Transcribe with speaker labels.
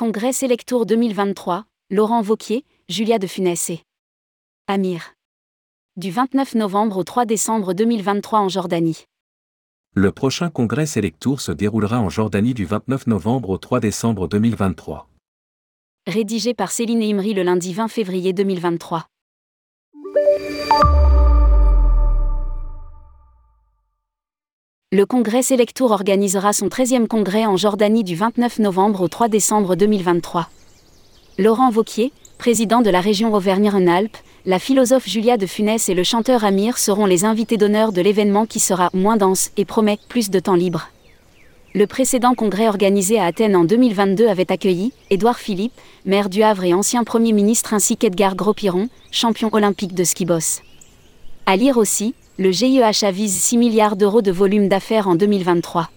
Speaker 1: Congrès Selectour 2023, Laurent Vauquier, Julia de Funès et Amir. Du 29 novembre au 3 décembre 2023 en Jordanie.
Speaker 2: Le prochain congrès Selectour se déroulera en Jordanie du 29 novembre au 3 décembre 2023.
Speaker 1: Rédigé par Céline Imri le lundi 20 février 2023. Le congrès Selectour organisera son 13e congrès en Jordanie du 29 novembre au 3 décembre 2023. Laurent Vauquier, président de la région Auvergne-Rhône-Alpes, la philosophe Julia de Funès et le chanteur Amir seront les invités d'honneur de l'événement qui sera moins dense et promet plus de temps libre. Le précédent congrès organisé à Athènes en 2022 avait accueilli Édouard Philippe, maire du Havre et ancien Premier ministre ainsi qu'Edgar Gros-Piron, champion olympique de ski boss. À lire aussi, le GIEH avise 6 milliards d'euros de volume d'affaires en 2023.